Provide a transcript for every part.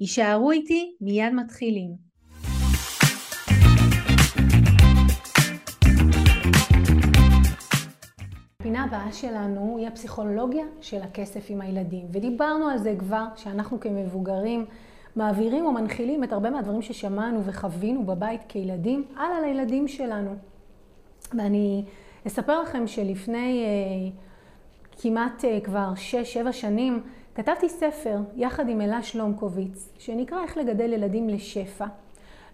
יישארו איתי, מיד מתחילים. הפינה הבאה שלנו היא הפסיכולוגיה של הכסף עם הילדים, ודיברנו על זה כבר, שאנחנו כמבוגרים מעבירים או מנחילים את הרבה מהדברים ששמענו וחווינו בבית כילדים, הלאה לילדים שלנו. ואני אספר לכם שלפני אה, כמעט אה, כבר 6-7 שנים, כתבתי ספר יחד עם אלה שלומקוביץ, שנקרא איך לגדל ילדים לשפע.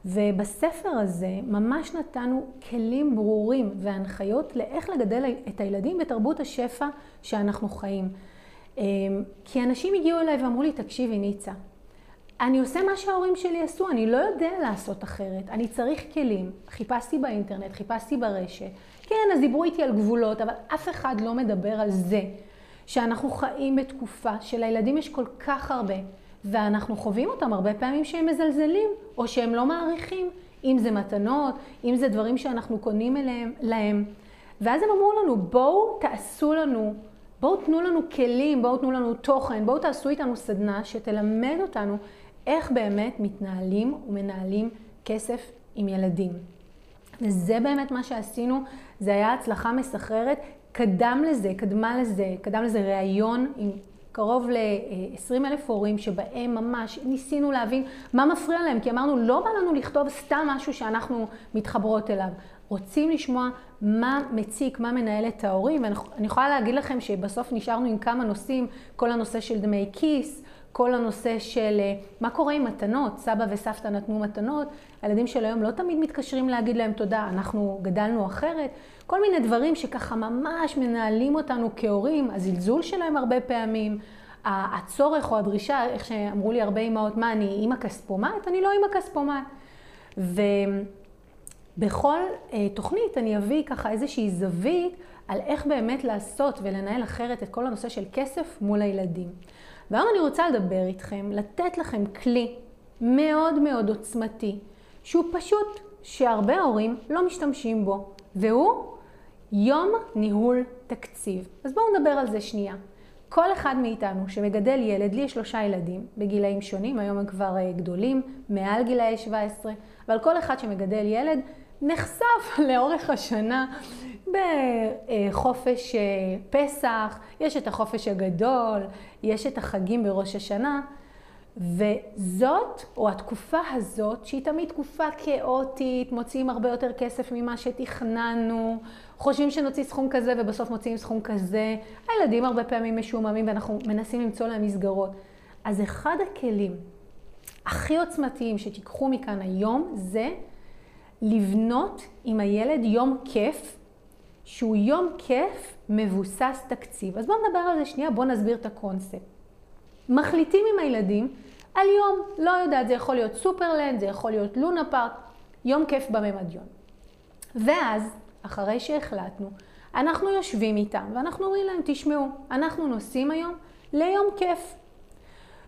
ובספר הזה ממש נתנו כלים ברורים והנחיות לאיך לגדל את הילדים בתרבות השפע שאנחנו חיים. אמ, כי אנשים הגיעו אליי ואמרו לי, תקשיבי ניצה, אני עושה מה שההורים שלי עשו, אני לא יודע לעשות אחרת, אני צריך כלים. חיפשתי באינטרנט, חיפשתי ברשת. כן, אז דיברו איתי על גבולות, אבל אף אחד לא מדבר על זה. שאנחנו חיים בתקופה שלילדים יש כל כך הרבה, ואנחנו חווים אותם הרבה פעמים שהם מזלזלים, או שהם לא מעריכים, אם זה מתנות, אם זה דברים שאנחנו קונים אליהם, להם. ואז הם אמרו לנו, בואו תעשו לנו, בואו תנו לנו כלים, בואו תנו לנו תוכן, בואו תעשו איתנו סדנה שתלמד אותנו איך באמת מתנהלים ומנהלים כסף עם ילדים. וזה באמת מה שעשינו, זה היה הצלחה מסחררת, קדם לזה, קדמה לזה, קדם לזה ראיון עם קרוב ל-20 אלף הורים שבהם ממש ניסינו להבין מה מפריע להם, כי אמרנו, לא בא לנו לכתוב סתם משהו שאנחנו מתחברות אליו. רוצים לשמוע מה מציק, מה מנהל את ההורים, ואני יכולה להגיד לכם שבסוף נשארנו עם כמה נושאים, כל הנושא של דמי כיס, כל הנושא של אה, מה קורה עם מתנות, סבא וסבתא נתנו מתנות, הילדים של היום לא תמיד מתקשרים להגיד להם תודה, אנחנו גדלנו אחרת, כל מיני דברים שככה ממש מנהלים אותנו כהורים, הזלזול שלהם הרבה פעמים, הצורך או הדרישה, איך שאמרו לי הרבה אמהות, מה אני אימא כספומט? אני לא אימא כספומט. ובכל אה, תוכנית אני אביא ככה איזושהי זווית על איך באמת לעשות ולנהל אחרת את כל הנושא של כסף מול הילדים. והיום אני רוצה לדבר איתכם, לתת לכם כלי מאוד מאוד עוצמתי, שהוא פשוט, שהרבה הורים לא משתמשים בו, והוא יום ניהול תקציב. אז בואו נדבר על זה שנייה. כל אחד מאיתנו שמגדל ילד, לי יש שלושה ילדים בגילאים שונים, היום הם כבר אה, גדולים, מעל גילאי 17, אבל כל אחד שמגדל ילד נחשף לאורך השנה בחופש אה, פסח, יש את החופש הגדול, יש את החגים בראש השנה, וזאת, או התקופה הזאת, שהיא תמיד תקופה כאוטית, מוציאים הרבה יותר כסף ממה שתכננו, חושבים שנוציא סכום כזה ובסוף מוציאים סכום כזה. הילדים הרבה פעמים משועממים ואנחנו מנסים למצוא להם מסגרות. אז אחד הכלים הכי עוצמתיים שתיקחו מכאן היום זה לבנות עם הילד יום כיף, שהוא יום כיף מבוסס תקציב. אז בואו נדבר על זה שנייה, בואו נסביר את הקונספט. מחליטים עם הילדים על יום, לא יודעת, זה יכול להיות סופרלנד, זה יכול להיות לונה פארק, יום כיף בממדיון. ואז, אחרי שהחלטנו, אנחנו יושבים איתם ואנחנו אומרים להם, תשמעו, אנחנו נוסעים היום ליום כיף.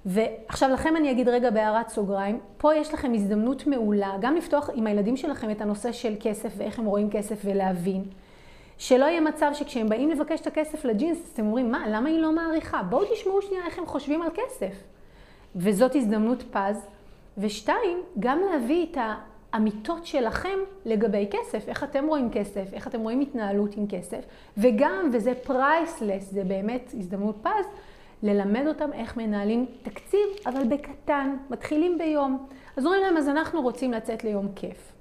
ועכשיו לכם אני אגיד רגע בהערת סוגריים, פה יש לכם הזדמנות מעולה גם לפתוח עם הילדים שלכם את הנושא של כסף ואיך הם רואים כסף ולהבין. שלא יהיה מצב שכשהם באים לבקש את הכסף לג'ינס, אתם אומרים, מה, למה היא לא מעריכה? בואו תשמעו שנייה איך הם חושבים על כסף. וזאת הזדמנות פז. ושתיים, גם להביא את האמיתות שלכם לגבי כסף, איך אתם רואים כסף, איך אתם רואים התנהלות עם כסף, וגם, וזה פרייסלס, זה באמת הזדמנות פז, ללמד אותם איך מנהלים תקציב, אבל בקטן, מתחילים ביום. אז אומרים להם, אז אנחנו רוצים לצאת ליום כיף.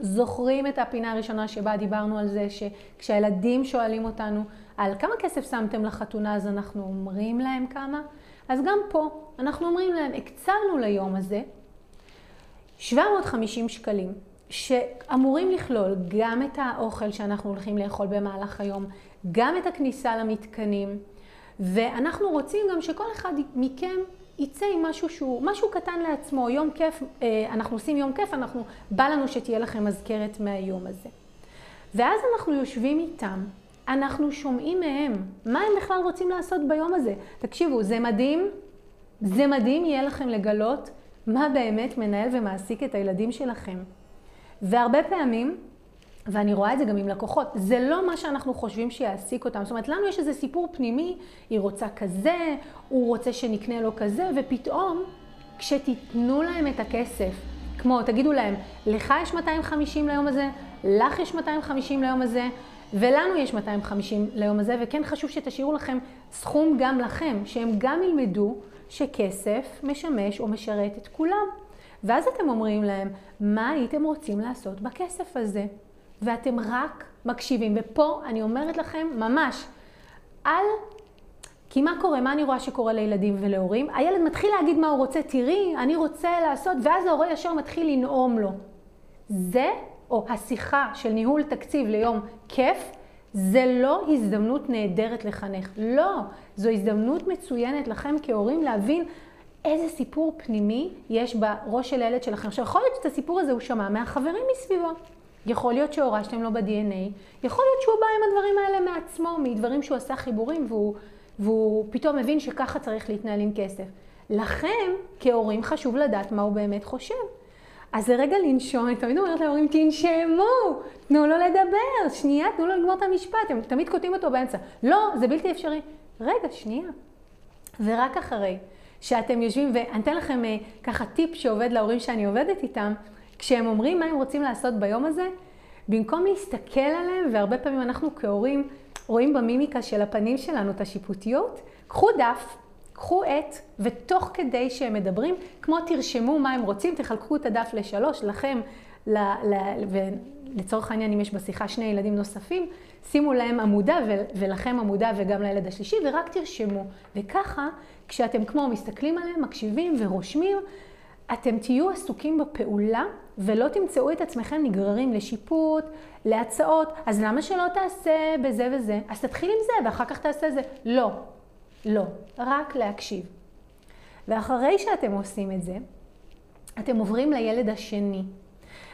זוכרים את הפינה הראשונה שבה דיברנו על זה שכשהילדים שואלים אותנו על כמה כסף שמתם לחתונה, אז אנחנו אומרים להם כמה? אז גם פה אנחנו אומרים להם, הקצרנו ליום הזה 750 שקלים, שאמורים לכלול גם את האוכל שאנחנו הולכים לאכול במהלך היום, גם את הכניסה למתקנים, ואנחנו רוצים גם שכל אחד מכם יצא עם משהו שהוא, משהו קטן לעצמו, יום כיף, אה, אנחנו עושים יום כיף, אנחנו, בא לנו שתהיה לכם מזכרת מהיום הזה. ואז אנחנו יושבים איתם, אנחנו שומעים מהם מה הם בכלל רוצים לעשות ביום הזה. תקשיבו, זה מדהים, זה מדהים יהיה לכם לגלות מה באמת מנהל ומעסיק את הילדים שלכם. והרבה פעמים, ואני רואה את זה גם עם לקוחות, זה לא מה שאנחנו חושבים שיעסיק אותם. זאת אומרת, לנו יש איזה סיפור פנימי, היא רוצה כזה, הוא רוצה שנקנה לו כזה, ופתאום, כשתיתנו להם את הכסף, כמו, תגידו להם, לך יש 250 ליום הזה, לך יש 250 ליום הזה, ולנו יש 250 ליום הזה, וכן חשוב שתשאירו לכם סכום גם לכם, שהם גם ילמדו שכסף משמש או משרת את כולם. ואז אתם אומרים להם, מה הייתם רוצים לעשות בכסף הזה? ואתם רק מקשיבים. ופה אני אומרת לכם, ממש, אל... כי מה קורה? מה אני רואה שקורה לילדים ולהורים? הילד מתחיל להגיד מה הוא רוצה, תראי, אני רוצה לעשות, ואז ההורה ישר מתחיל לנאום לו. זה, או השיחה של ניהול תקציב ליום כיף, זה לא הזדמנות נהדרת לחנך. לא, זו הזדמנות מצוינת לכם כהורים להבין איזה סיפור פנימי יש בראש של הילד שלכם. עכשיו, יכול להיות שאת הסיפור הזה הוא שמע מהחברים מסביבו. יכול להיות שהורשתם לו ב-DNA, יכול להיות שהוא בא עם הדברים האלה מעצמו, מדברים שהוא עשה חיבורים והוא, והוא פתאום מבין שככה צריך להתנהל עם כסף. לכם, כהורים, חשוב לדעת מה הוא באמת חושב. אז זה רגע לנשום, אני תמיד אומרת להורים, תנשמו, תנו לו לדבר, שנייה, תנו לו לגמור את המשפט, הם תמיד קוטעים אותו באמצע. לא, זה בלתי אפשרי. רגע, שנייה. ורק אחרי שאתם יושבים, ואני אתן לכם אה, ככה טיפ שעובד להורים שאני עובדת איתם, כשהם אומרים מה הם רוצים לעשות ביום הזה, במקום להסתכל עליהם, והרבה פעמים אנחנו כהורים רואים במימיקה של הפנים שלנו את השיפוטיות, קחו דף, קחו עט, ותוך כדי שהם מדברים, כמו תרשמו מה הם רוצים, תחלקו את הדף לשלוש, לכם, ל, ל, ולצורך העניין, אם יש בשיחה שני ילדים נוספים, שימו להם עמודה ו, ולכם עמודה וגם לילד השלישי, ורק תרשמו. וככה, כשאתם כמו מסתכלים עליהם, מקשיבים ורושמים, אתם תהיו עסוקים בפעולה ולא תמצאו את עצמכם נגררים לשיפוט, להצעות, אז למה שלא תעשה בזה וזה? אז תתחיל עם זה ואחר כך תעשה זה. לא, לא, רק להקשיב. ואחרי שאתם עושים את זה, אתם עוברים לילד השני.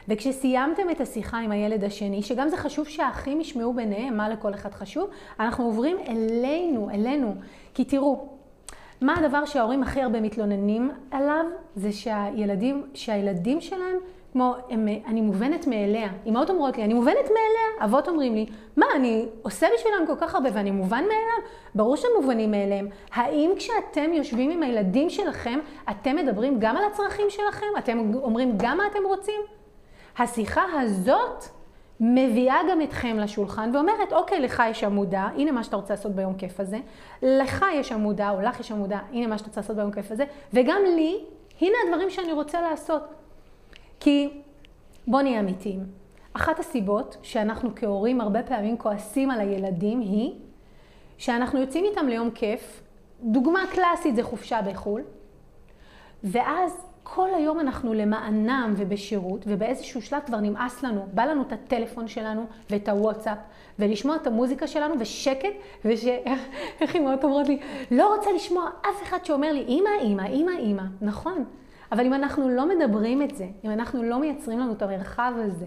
וכשסיימתם את השיחה עם הילד השני, שגם זה חשוב שהאחים ישמעו ביניהם מה לכל אחד חשוב, אנחנו עוברים אלינו, אלינו. כי תראו, מה הדבר שההורים הכי הרבה מתלוננים עליו? זה שהילדים, שהילדים שלהם, כמו, הם, אני מובנת מאליה. אמהות אומרות לי, אני מובנת מאליה, אבות אומרים לי, מה, אני עושה בשבילם כל כך הרבה ואני מובן מאליו? ברור שהם מובנים מאליהם. האם כשאתם יושבים עם הילדים שלכם, אתם מדברים גם על הצרכים שלכם? אתם אומרים גם מה אתם רוצים? השיחה הזאת מביאה גם אתכם לשולחן ואומרת, אוקיי, לך יש עמודה, הנה מה שאתה רוצה לעשות ביום כיף הזה, לך יש עמודה, או לך יש עמודה, הנה מה שאתה רוצה לעשות ביום כיף הזה, וגם לי, הנה הדברים שאני רוצה לעשות. כי בואו נהיה אמיתיים. אחת הסיבות שאנחנו כהורים הרבה פעמים כועסים על הילדים היא שאנחנו יוצאים איתם ליום כיף, דוגמה קלאסית זה חופשה בחו"ל, ואז כל היום אנחנו למענם ובשירות, ובאיזשהו שלב כבר נמאס לנו, בא לנו את הטלפון שלנו ואת הוואטסאפ, ולשמוע את המוזיקה שלנו ושקט, וש... איך אמהות אומרות לי, לא רוצה לשמוע אף אחד שאומר לי, אמא, אמא, אמא, אמא. נכון, אבל אם אנחנו לא מדברים את זה, אם אנחנו לא מייצרים לנו את המרחב הזה,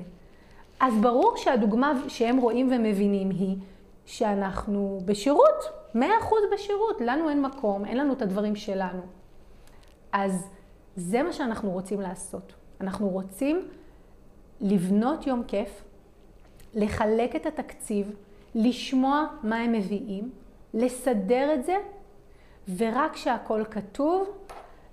אז ברור שהדוגמה שהם רואים ומבינים היא שאנחנו בשירות, מאה אחוז בשירות, לנו אין מקום, אין לנו את הדברים שלנו. אז זה מה שאנחנו רוצים לעשות. אנחנו רוצים לבנות יום כיף, לחלק את התקציב, לשמוע מה הם מביאים, לסדר את זה, ורק כשהכול כתוב,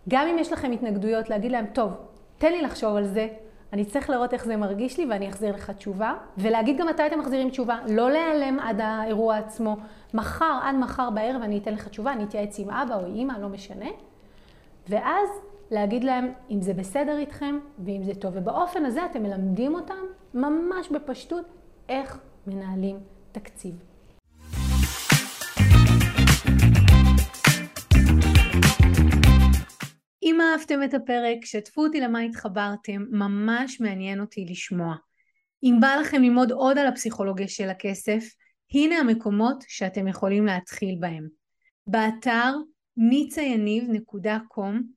גם אם יש לכם התנגדויות, להגיד להם, טוב, תן לי לחשוב על זה, אני צריך לראות איך זה מרגיש לי ואני אחזיר לך תשובה, ולהגיד גם מתי אתם מחזירים תשובה, לא להיעלם עד האירוע עצמו, מחר, עד מחר בערב אני אתן לך תשובה, אני אתייעץ עם אבא או אימא, לא משנה, ואז להגיד להם אם זה בסדר איתכם ואם זה טוב. ובאופן הזה אתם מלמדים אותם ממש בפשטות איך מנהלים תקציב. אם אהבתם את הפרק, שתפו אותי למה התחברתם, ממש מעניין אותי לשמוע. אם בא לכם ללמוד עוד על הפסיכולוגיה של הכסף, הנה המקומות שאתם יכולים להתחיל בהם. באתר nicayaniv.com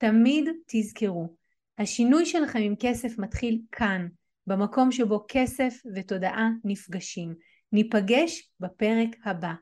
תמיד תזכרו, השינוי שלכם עם כסף מתחיל כאן, במקום שבו כסף ותודעה נפגשים. ניפגש בפרק הבא.